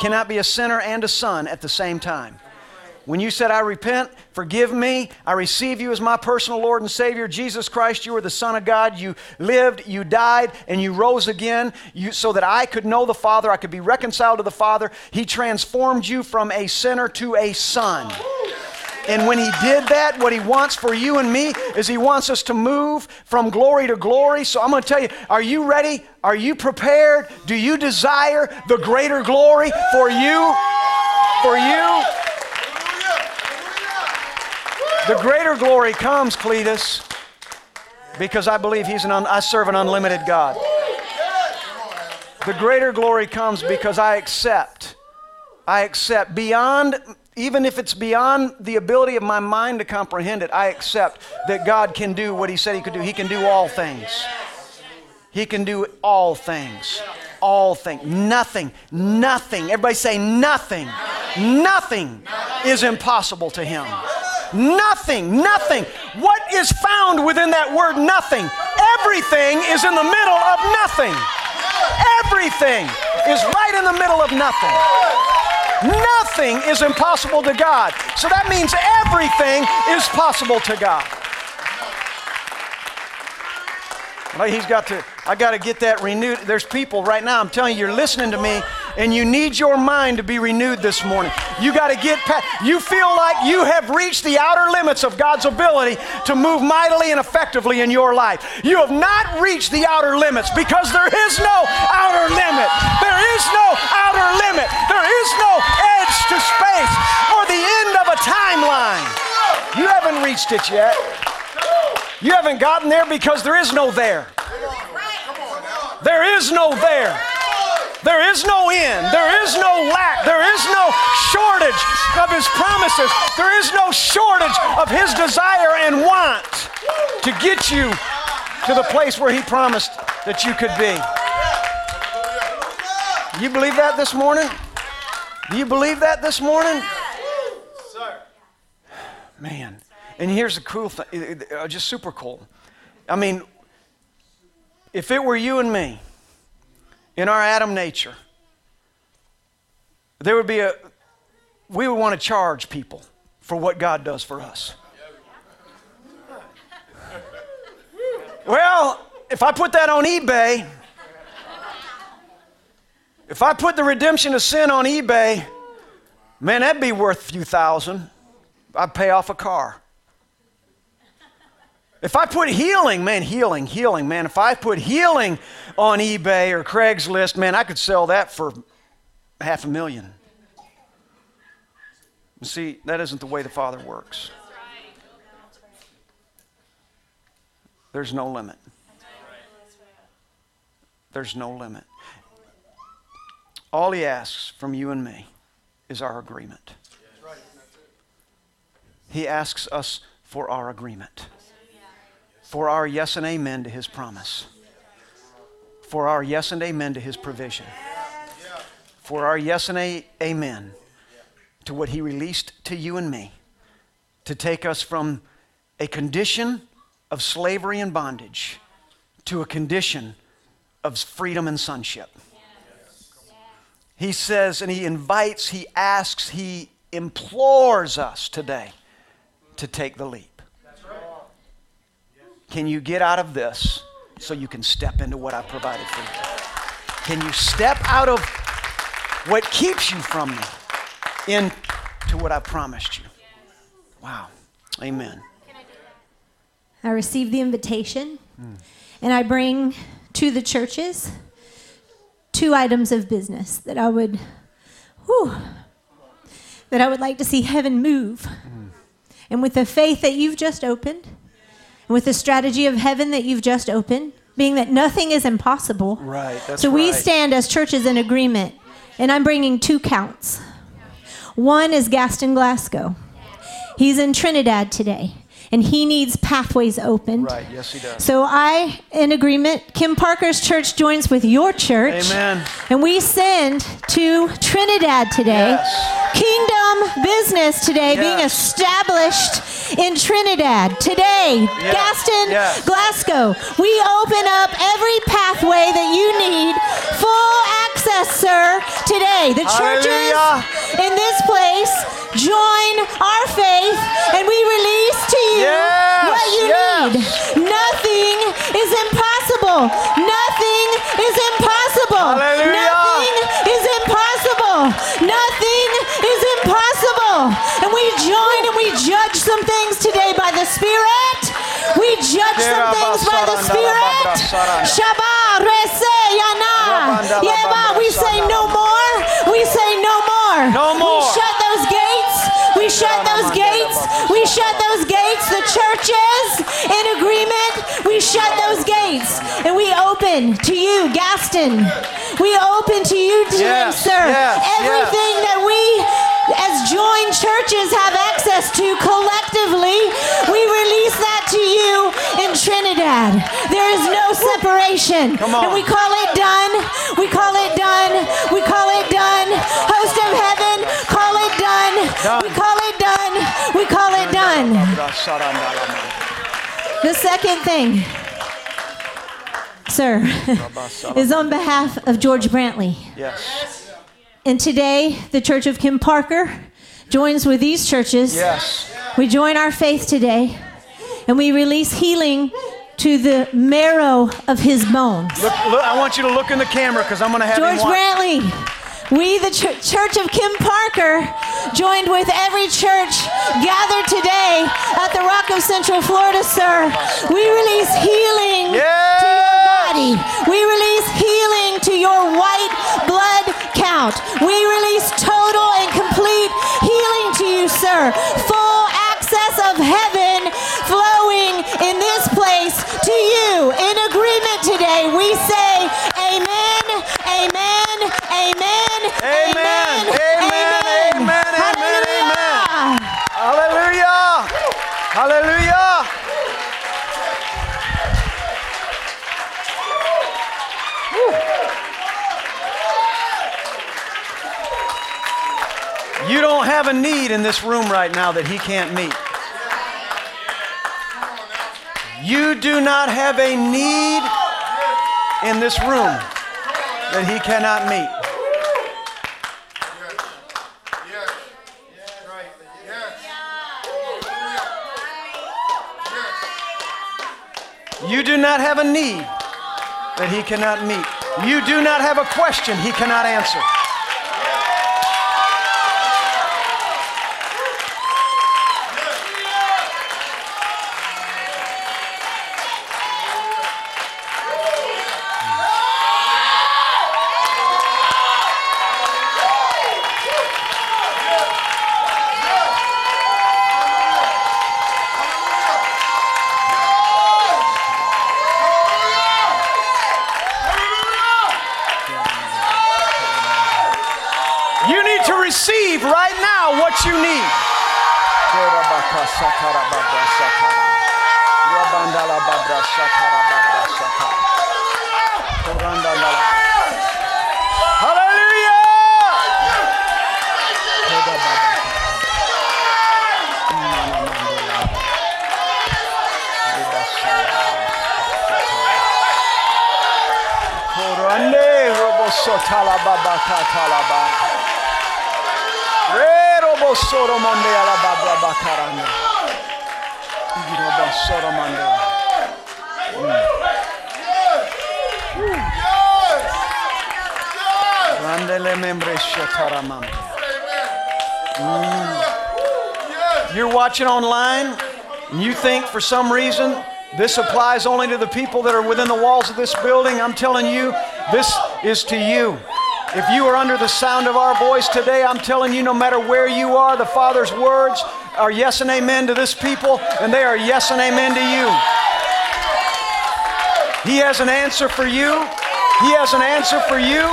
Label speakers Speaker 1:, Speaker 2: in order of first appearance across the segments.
Speaker 1: cannot be a sinner and a son at the same time. When you said, I repent, forgive me, I receive you as my personal Lord and Savior, Jesus Christ, you are the Son of God. You lived, you died, and you rose again you, so that I could know the Father, I could be reconciled to the Father. He transformed you from a sinner to a son. And when He did that, what He wants for you and me is He wants us to move from glory to glory. So I'm going to tell you are you ready? Are you prepared? Do you desire the greater glory for you? For you? The greater glory comes, Cletus, because I believe he's an un- I serve an unlimited God. The greater glory comes because I accept. I accept beyond, even if it's beyond the ability of my mind to comprehend it, I accept that God can do what He said He could do. He can do all things. He can do all things. All things. Nothing, nothing. Everybody say nothing. Nothing is impossible to Him. Nothing, nothing. What is found within that word nothing? Everything is in the middle of nothing. Everything is right in the middle of nothing. Nothing is impossible to God. So that means everything is possible to God. He's got to, I got to get that renewed. There's people right now, I'm telling you, you're listening to me, and you need your mind to be renewed this morning. You got to get past, you feel like you have reached the outer limits of God's ability to move mightily and effectively in your life. You have not reached the outer limits because there is no outer limit. There is no outer limit. There is no edge to space or the end of a timeline. You haven't reached it yet. You haven't gotten there because there is no there. There is no there. There is no end. There is no lack. There is no shortage of His promises. There is no shortage of His desire and want to get you to the place where He promised that you could be. You believe that this morning? Do you believe that this morning? Man. And here's the cool thing, uh, just super cool. I mean, if it were you and me in our Adam nature, there would be a, we would want to charge people for what God does for us. Well, if I put that on eBay, if I put the redemption of sin on eBay, man, that'd be worth a few thousand. I'd pay off a car. If I put healing, man, healing, healing, man, if I put healing on eBay or Craigslist, man, I could sell that for half a million. See, that isn't the way the Father works. There's no limit. There's no limit. All He asks from you and me is our agreement. He asks us for our agreement for our yes and amen to his promise, for our yes and amen to his provision, for our yes and a- amen to what he released to you and me to take us from a condition of slavery and bondage to a condition of freedom and sonship. He says, and he invites, he asks, he implores us today to take the leap. Can you get out of this so you can step into what I've provided for you? Can you step out of what keeps you from me into what I've promised you? Wow. Amen.
Speaker 2: I receive the invitation and I bring to the churches two items of business that I would whew, that I would like to see heaven move. Mm. And with the faith that you've just opened, with the strategy of heaven that you've just opened, being that nothing is impossible.
Speaker 1: Right.
Speaker 2: so
Speaker 1: right.
Speaker 2: we stand as churches in agreement, and I'm bringing two counts. One is Gaston Glasgow. He's in Trinidad today and he needs pathways opened.
Speaker 1: Right, yes, he does.
Speaker 2: So I, in agreement, Kim Parker's church joins with your church.
Speaker 1: Amen.
Speaker 2: And we send to Trinidad today.
Speaker 1: Yes.
Speaker 2: Kingdom business today yes. being established in Trinidad. Today, yes. Gaston, Glasgow. We open up every pathway that you need, full access sir, today. The churches
Speaker 1: Hallelujah.
Speaker 2: in this place join our faith and we release need. Nothing is impossible. Nothing is impossible.
Speaker 1: Hallelujah.
Speaker 2: Nothing is impossible. Nothing is impossible. And we join and we judge some things today by the Spirit. We judge some things by the Spirit. Shabbat, Rese, Yana. Yeba, we say no more. We say no more.
Speaker 1: No more.
Speaker 2: We shut those gates. We shut those gates. We shut those gates. The churches in agreement. We shut those gates. And we open to you, Gaston. We open to you today,
Speaker 1: Yes,
Speaker 2: sir.
Speaker 1: yes,
Speaker 2: Everything that we as joined churches have access to collectively, we release that to you in Trinidad. There is no separation. And we call it done. We call it done. We It done. The second thing, sir, is on behalf of George Brantley.
Speaker 1: Yes.
Speaker 2: And today, the Church of Kim Parker joins with these churches.
Speaker 1: Yes.
Speaker 2: We join our faith today, and we release healing to the marrow of his bones.
Speaker 1: Look, look, I want you to look in the camera because I'm going to have
Speaker 2: George. Brantley, we, the Ch- Church of Kim Parker, joined with every church gathered today at the Rock of Central Florida, sir. We release healing to your body. We release healing to your white blood count. We release total and complete healing to you, sir. Full access of heaven flowing in this place to you. In agreement today, we say, Amen, Amen, Amen,
Speaker 1: Amen, amen, amen, amen,
Speaker 2: Hallelujah.
Speaker 1: Hallelujah. Hallelujah. You don't have a need in this room right now that he can't meet. You do not have a need in this room that he cannot meet. You do not have a need that he cannot meet. You do not have a question he cannot answer. Receive right now what you need. Korande robo sotala baba katala Mm. You're watching online and you think for some reason this applies only to the people that are within the walls of this building. I'm telling you, this is to you. If you are under the sound of our voice today, I'm telling you, no matter where you are, the Father's words are yes and amen to this people, and they are yes and amen to you. He has an answer for you. He has an answer for you.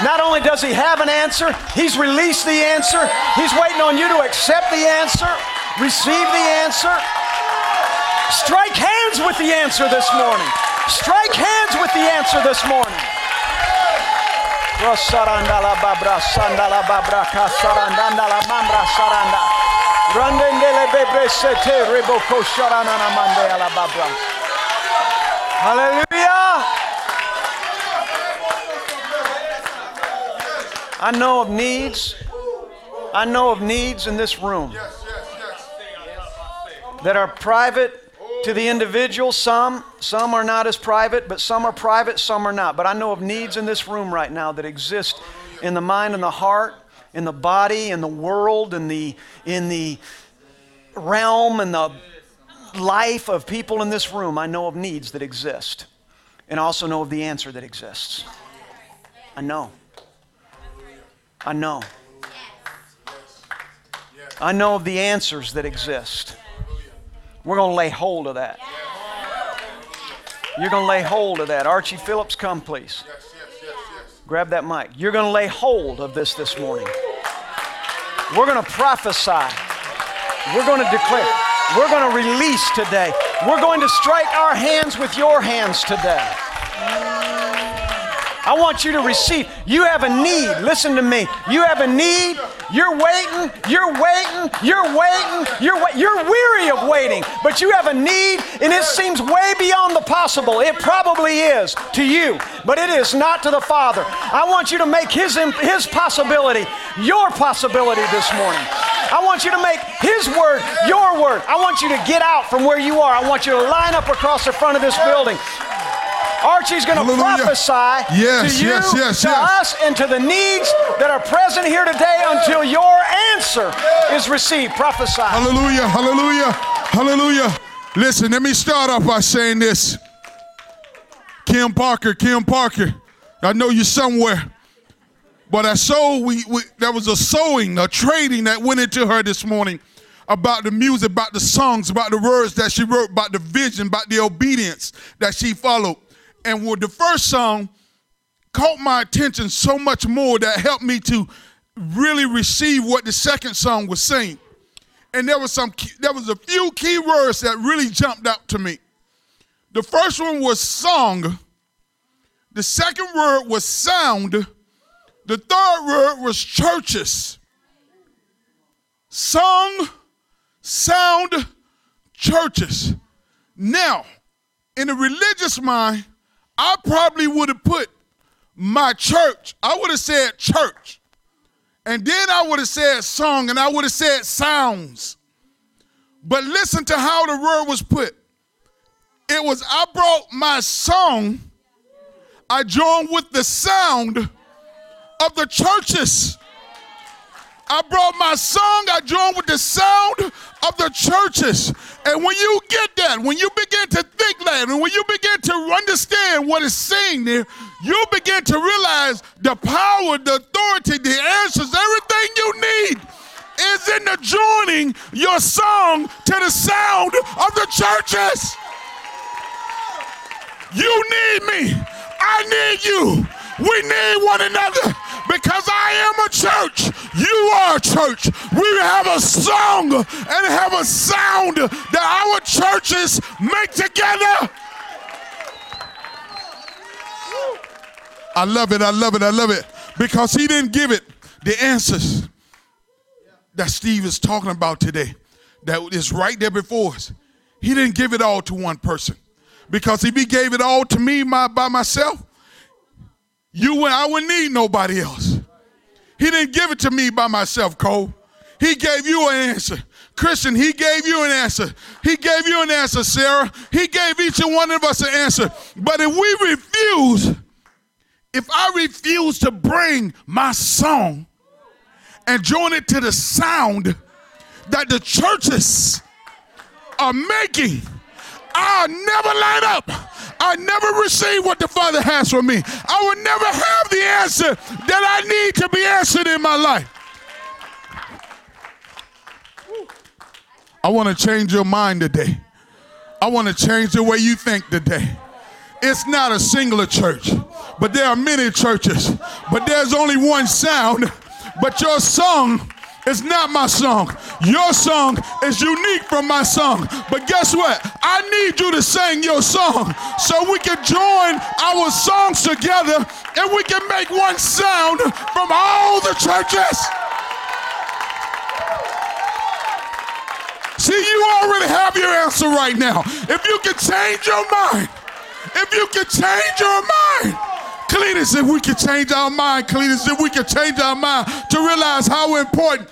Speaker 1: Not only does he have an answer, he's released the answer. He's waiting on you to accept the answer, receive the answer. Strike hands with the answer this morning. Strike hands with the answer this morning. Rosarandala babra sandala babra saranda. Bebre sete reboko sharanana mandela babra. Hallelujah. I know of needs. I know of needs in this room
Speaker 3: Yes, yes, yes.
Speaker 1: that are private to the individual. Some, some are not as private, but some are private, some are not. But I know of needs in this room right now that exist in the mind and the heart, in the body, in the world, in the in the realm and the life of people in this room. I know of needs that exist. And I also know of the answer that exists. I know. I know. I know of the answers that exist. We're going to lay hold of that. You're going to lay hold of that. Archie Phillips, come please.
Speaker 3: Yes, yes, yes, yes.
Speaker 1: Grab that mic. You're going to lay hold of this this morning. We're going to prophesy. We're going to declare. We're going to release today. We're going to strike our hands with your hands today. I want you to receive. You have a need. Listen to me. You have a need. You're waiting. You're waiting. You're waiting. You're wa- you're weary of waiting, but you have a need, and it seems way beyond the possible. It probably is to you, but it is not to the Father. I want you to make His His possibility your possibility this morning. I want you to make His word your word. I want you to get out from where you are. I want you to line up across the front of this building. Archie's going to prophesy
Speaker 3: Yes,
Speaker 1: to you,
Speaker 3: yes, yes,
Speaker 1: to us, and to the needs that are present here today until your answer is received. Prophesy.
Speaker 3: Hallelujah, hallelujah, hallelujah. Listen, let me start off by saying this. Kim Parker, Kim Parker, I know you're somewhere, but I saw we, we there was a sowing, a trading that went into her this morning about the music, about the songs, about the words that she wrote, about the vision, about the obedience that she followed. And with the first song, caught my attention so much more that helped me to really receive what the second song was saying. And there was some there was a few key words that really jumped out to me. The first one was song. The second word was sound. The third word was churches. Song, sound, churches. Now, in the religious mind, I probably would have put my church, I would have said church. And then I would have said song and I would have said sounds. But listen to how the word was put. It was, I brought my song, I joined with the sound of the churches. I brought my song, I joined with the sound of the churches. And when you get that, when you begin to think that, and when you begin to understand what is saying there, you begin to realize the power, the authority, the answers, everything you need is in the joining your song to the sound of the churches. You need me. I need you. We need one another because I am a church. You are a church. We have a song and have a sound that our churches make together. I love it. I love it. I love it because he didn't give it the answers that Steve is talking about today, that is right there before us. He didn't give it all to one person because if he gave it all to me my, by myself, you would I wouldn't need nobody else. He didn't give it to me by myself, Cole. He gave you an answer. Christian, he gave you an answer. He gave you an answer, Sarah. He gave each and one of us an answer. But if we refuse, if I refuse to bring my song and join it to the sound that the churches are making, I'll never line up. I never receive what the Father has for me. I will never have the answer that I need to be answered in my life. I want to change your mind today. I want to change the way you think today. It's not a singular church, but there are many churches, but there's only one sound. But your song is not my song. Your song is unique from my song. But guess what? I need you to sing your song so we can join our songs together and we can make one sound from all the churches. See, you already have your answer right now. If you can change your mind, if you can change your mind, Cletus, if we can change our mind, Cletus, if we can change our mind to realize how important.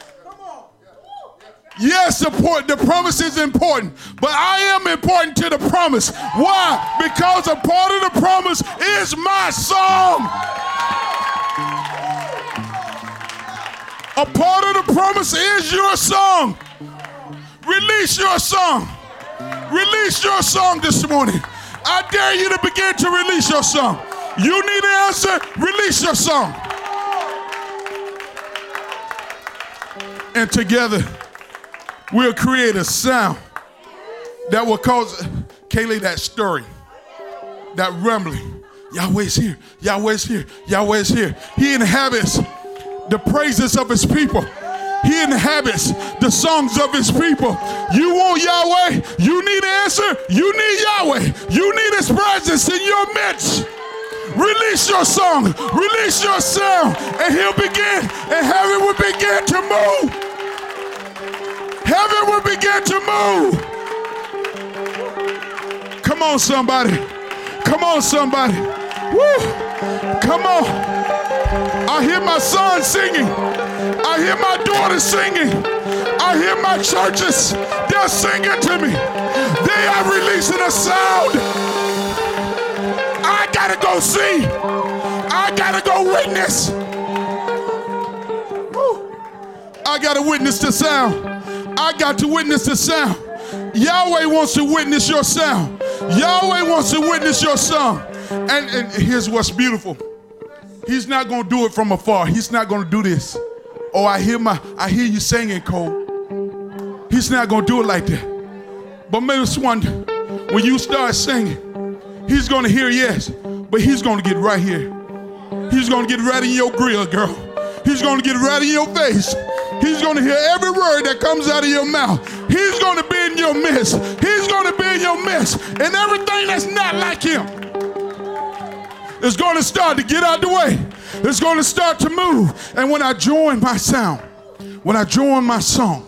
Speaker 3: Yes, important. the promise is important, but I am important to the promise. Why? Because a part of the promise is my song. A part of the promise is your song. Release your song. Release your song this morning. I dare you to begin to release your song. You need an answer, release your song. And together, we'll create a sound that will cause Kaylee that stirring, that rumbling. Yahweh's here, Yahweh's here, Yahweh's here. He inhabits the praises of his people. He inhabits the songs of his people. You want Yahweh? You need an answer? You need Yahweh. You need his presence in your midst. Release your song, release your sound, and he'll begin, and heaven will begin to move. Heaven will begin to move. Come on, somebody. Come on, somebody. Woo! Come on. I hear my son singing. I hear my daughter singing. I hear my churches. They're singing to me. They are releasing a sound. I gotta go see. I gotta go witness. Woo. I gotta witness the sound. I got to witness the sound. Yahweh wants to witness your sound. Yahweh wants to witness your song. And, and here's what's beautiful. He's not gonna do it from afar. He's not gonna do this. Oh, I hear my I hear you singing, Cole. He's not gonna do it like that. But it's one when you start singing, he's gonna hear yes, but he's gonna get right here. He's gonna get right in your grill, girl. He's gonna get right in your face. He's going to hear every word that comes out of your mouth. He's going to be in your midst. He's going to be in your midst. And everything that's not like him is going to start to get out the way. It's going to start to move. And when I join my sound, when I join my song,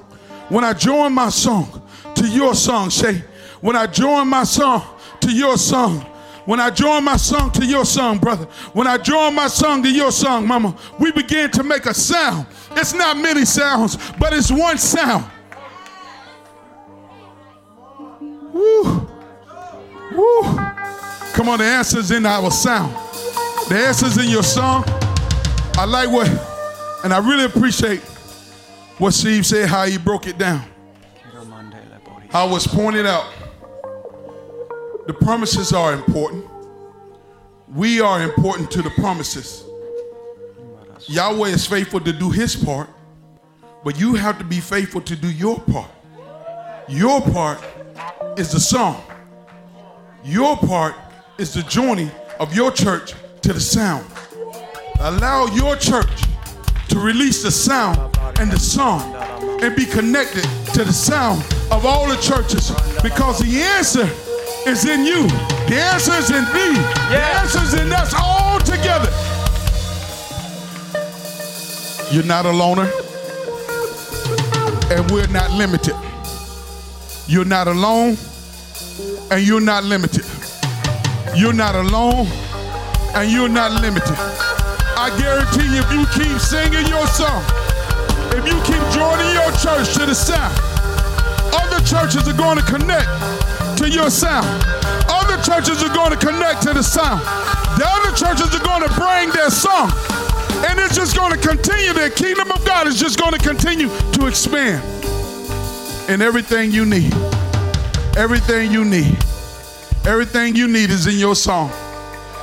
Speaker 3: when I join my song to your song, say, when I join my song to your song, when I join my song to your song, brother, when I join my song to your song, mama, we begin to make a sound. It's not many sounds, but it's one sound. Woo. Woo. Come on, the answer's in our sound. The answer's in your song. I like what, and I really appreciate what Steve said, how he broke it down. How it was pointed out the promises are important. We are important to the promises. Yahweh is faithful to do his part, but you have to be faithful to do your part. Your part is the song. Your part is the joining of your church to the sound. Allow your church to release the sound and the song and be connected to the sound of all the churches because the answer is in you. The answer is in me. Yeah. The answer is in us all together. You're not a loner, and we're not limited. You're not alone, and you're not limited. You're not alone, and you're not limited. I guarantee you, if you keep singing your song, if you keep joining your church to the sound, other churches are going to connect to your sound. Other churches are going to connect to the sound. The other churches are going to bring their song. And it's just going to continue. The kingdom of God is just going to continue to expand. And everything you need, everything you need, everything you need is in your song.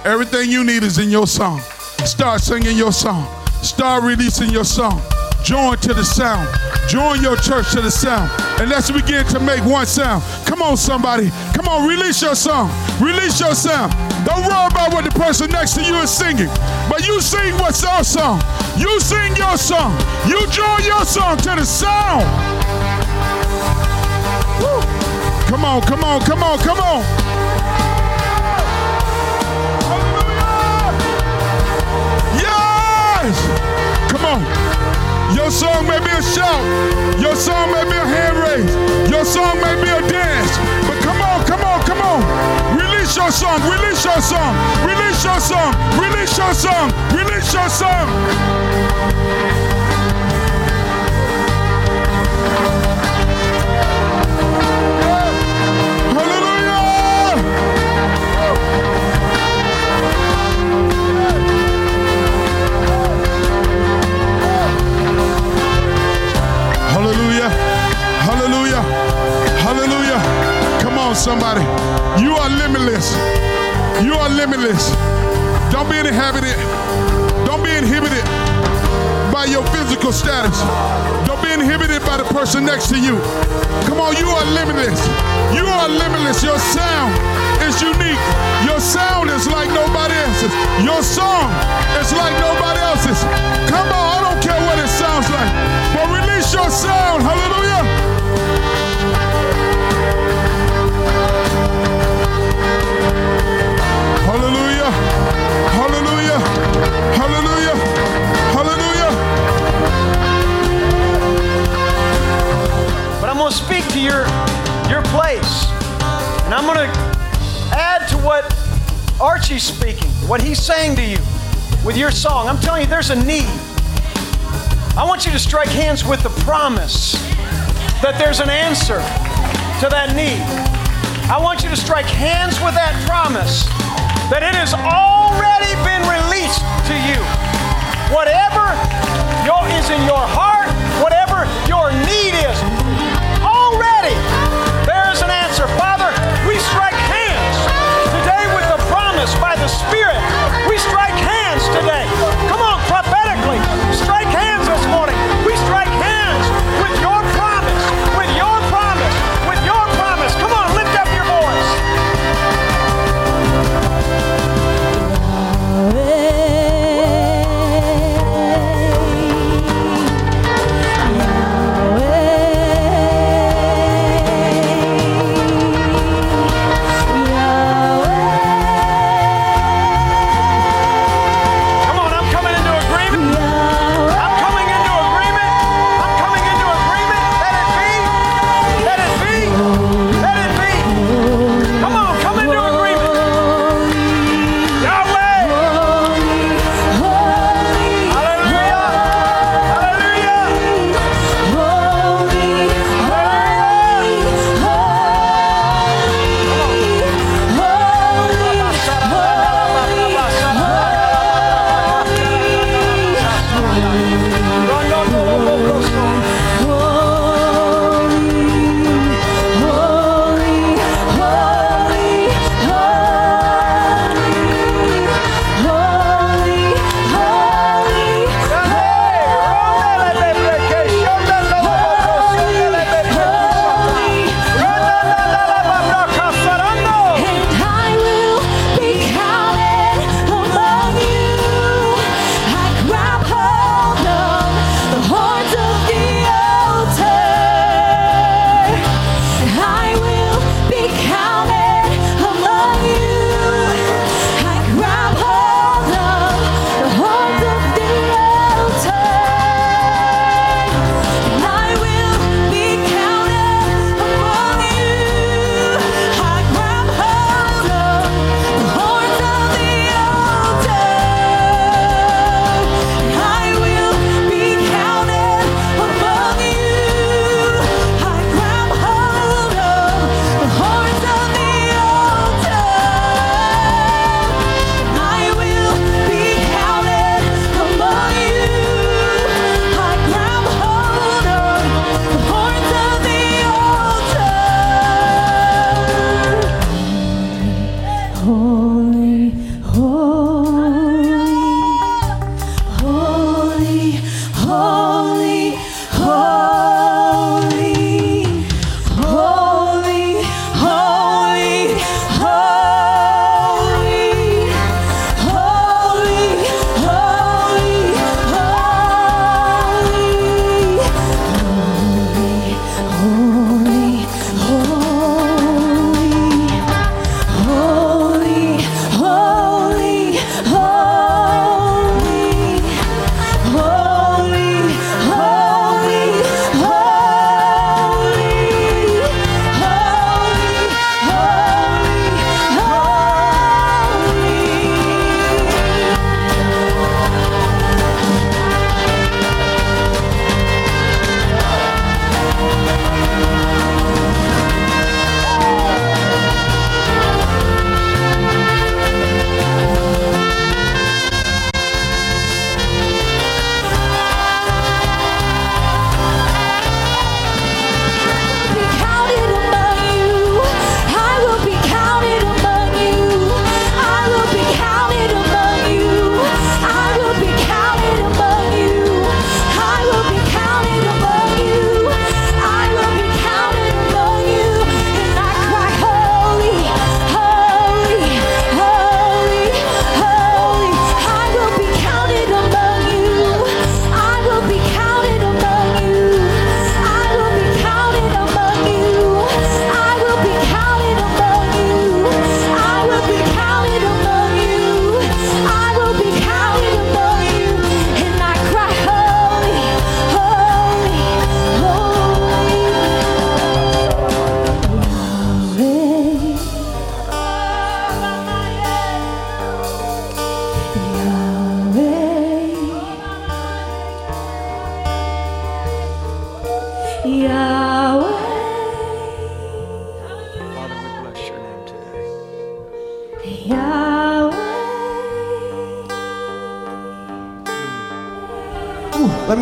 Speaker 3: Everything you need is in your song. Start singing your song. Start releasing your song. Join to the sound. Join your church to the sound. And let's begin to make one sound. Come on, somebody. Come on, release your song. Release your sound. Don't worry about what the person next to you is singing. But you sing what's our song. You sing your song. You join your song to the sound. Woo. Come on, come on, come on, come on. Your song may be a shout. Your song may be a hand raise. Your song may be a dance. But come on, come on, come on. Release your song. Release your song. Release your song. Release your song. Hallelujah! Somebody. You are limitless. You are limitless. Don't be inhibited. Don't be inhibited by your physical status. Don't be inhibited by the person next to you. Come on, you are limitless. You are limitless. Your sound is unique. Your sound is like nobody else's. Your song
Speaker 1: And I'm going to add to what Archie's speaking, what he's saying to you with your song. I'm telling you, there's a need. I want you to strike hands with the promise that there's an answer to that need. I want you to strike hands with that promise that it has already been released to you. Whatever your, is in your heart, whatever your need is, the Spirit.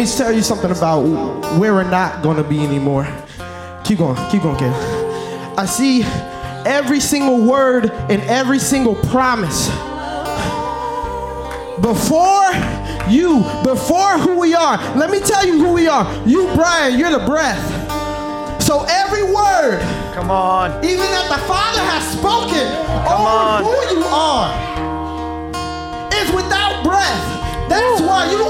Speaker 4: Let tell you something about where we're not gonna be anymore. Keep going, keep going, kid. I see every single word and every single promise. Before you, before who we are, let me tell you who we are. You, Brian, you're the breath. So every word,
Speaker 1: Come on.
Speaker 4: even that the Father has spoken
Speaker 1: Come
Speaker 4: over
Speaker 1: on.
Speaker 4: who you are, is without breath. That's why you are important.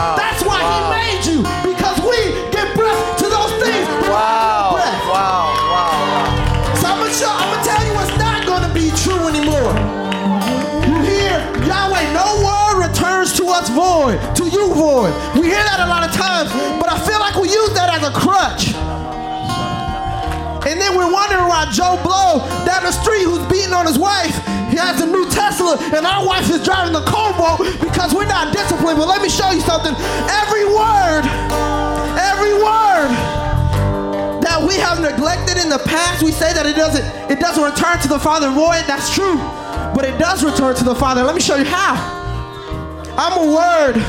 Speaker 1: Wow.
Speaker 4: That's why
Speaker 1: wow.
Speaker 4: He made you, because we give breath to those things.
Speaker 1: Wow.
Speaker 4: breath.
Speaker 1: Wow. Wow.
Speaker 4: So I'm gonna show, I'm gonna tell you what's not gonna be true anymore. You hear Yahweh, no word returns to us void, to you void. We hear that a lot of times, but I feel like we use that as a crutch. And then we're wondering why Joe Blow down the street who's beating on his wife, has a new Tesla, and our wife is driving the Cobalt because we're not disciplined. But let me show you something. Every word, every word that we have neglected in the past, we say that it doesn't, it doesn't return to the Father void. That's true. But it does return to the Father. Let me show you how. I'm a word.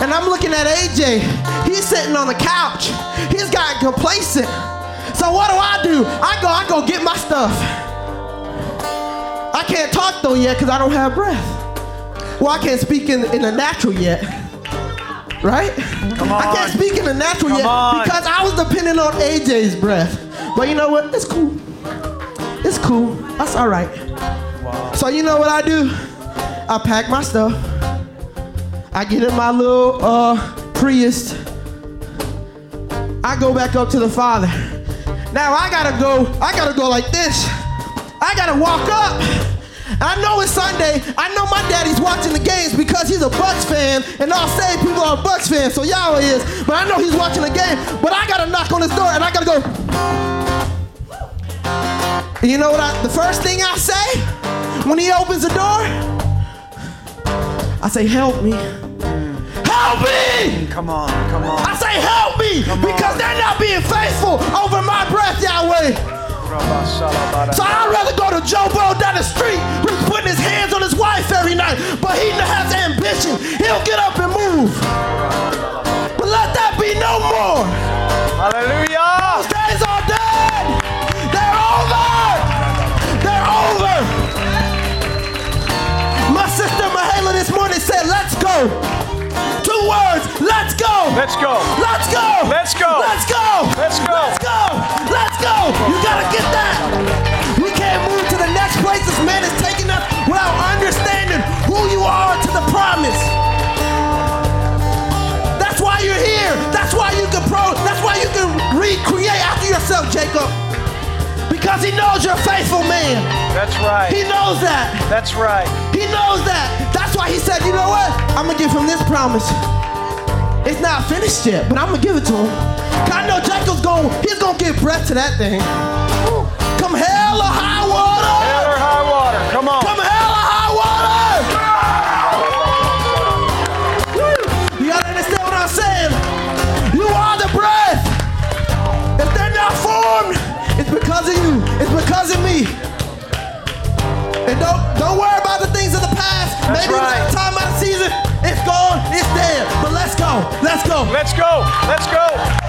Speaker 4: And I'm looking at AJ. He's sitting on the couch. He's gotten complacent. So what do I do? I go, I go get my stuff. I can't talk though yet because I don't have breath. Well, I can't speak in, in the natural yet. Right?
Speaker 1: Come on.
Speaker 4: I can't speak in the natural
Speaker 1: Come
Speaker 4: yet
Speaker 1: on.
Speaker 4: because I was depending on AJ's breath. But you know what? It's cool. It's cool. That's all right. So you know what I do? I pack my stuff. I get in my little uh, Prius. I go back up to the Father. Now I gotta go. I gotta go like this. I gotta walk up. I know it's Sunday. I know my daddy's watching the games because he's a Bucs fan, and all saved people are Bucs fans, so y'all is. But I know he's watching the game. But I gotta knock on his door, and I gotta go. And you know what? I, the first thing I say when he opens the door, I say, "Help me, help me."
Speaker 1: Come on. Come on.
Speaker 4: I say, help me, because they're not being faithful over my breath, Yahweh. So I'd rather go to Joe Blow down the street who's putting his hands on his wife every night, but he has ambition. He'll get up and move. But let that be no more.
Speaker 1: Hallelujah.
Speaker 4: Those days are dead. They're over. They're over. My sister Mahela this morning said, let's go. Two words, let's go.
Speaker 1: Let's go.
Speaker 4: Let's go!
Speaker 1: Let's go.
Speaker 4: Let's go!
Speaker 1: Let's go.
Speaker 4: Let's go! Let's go! You gotta get that! We can't move to the next place this man is taking us without understanding who you are to the promise. That's why you're here. That's why you can pro. That's why you can recreate after yourself, Jacob. Because he knows you're a faithful man.
Speaker 1: That's right.
Speaker 4: He knows that.
Speaker 1: That's right.
Speaker 4: He knows that. That's why he said, you know what? I'm gonna give him this promise. It's not finished yet, but I'm gonna give it to him. 'Cause I know Jacob's going, he's gonna give breath to that thing. Come hell or high water.
Speaker 1: Hell or high water. Come on.
Speaker 4: Come hell or high water. You gotta understand what I'm saying. You are the breath. If they're not formed, it's because of you. It's because of me. And don't don't worry about the things of the past.
Speaker 1: That's
Speaker 4: Maybe
Speaker 1: right.
Speaker 4: next time out of season, it's gone, it's there. But let's go. Let's go.
Speaker 1: Let's go. Let's go.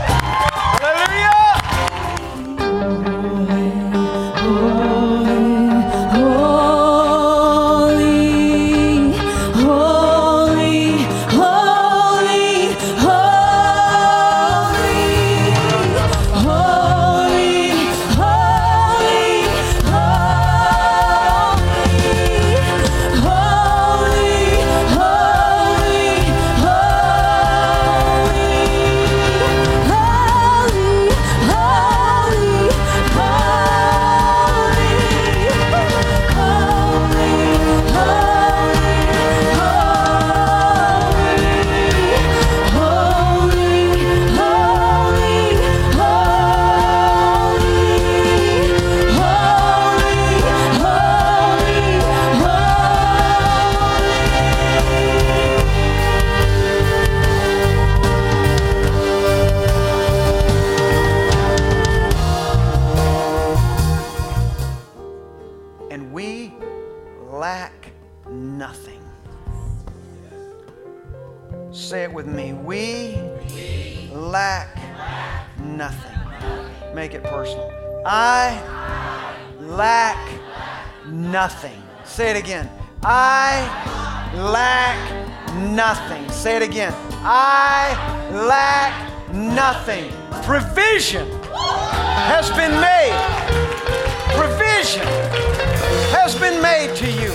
Speaker 1: Say it again. I lack nothing. Say it again. I lack nothing. Provision has been made. Provision has been made to you.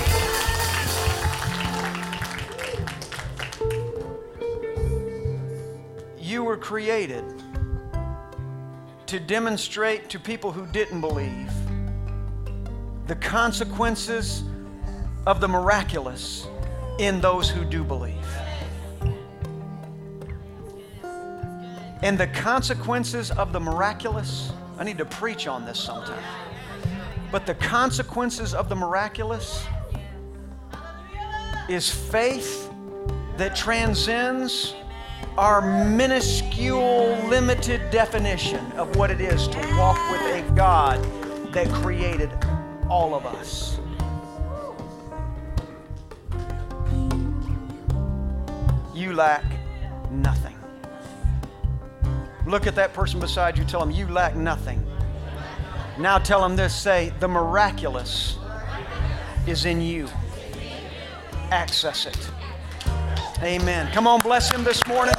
Speaker 1: You were created to demonstrate to people who didn't believe the consequences of the miraculous in those who do believe. And the consequences of the miraculous, I need to preach on this sometime. But the consequences of the miraculous is faith that transcends our minuscule, limited definition of what it is to walk with a God that created all of us. You lack nothing. Look at that person beside you, tell them, You lack nothing. Now tell them this say, The miraculous is in you. Access it. Amen. Come on, bless him this morning.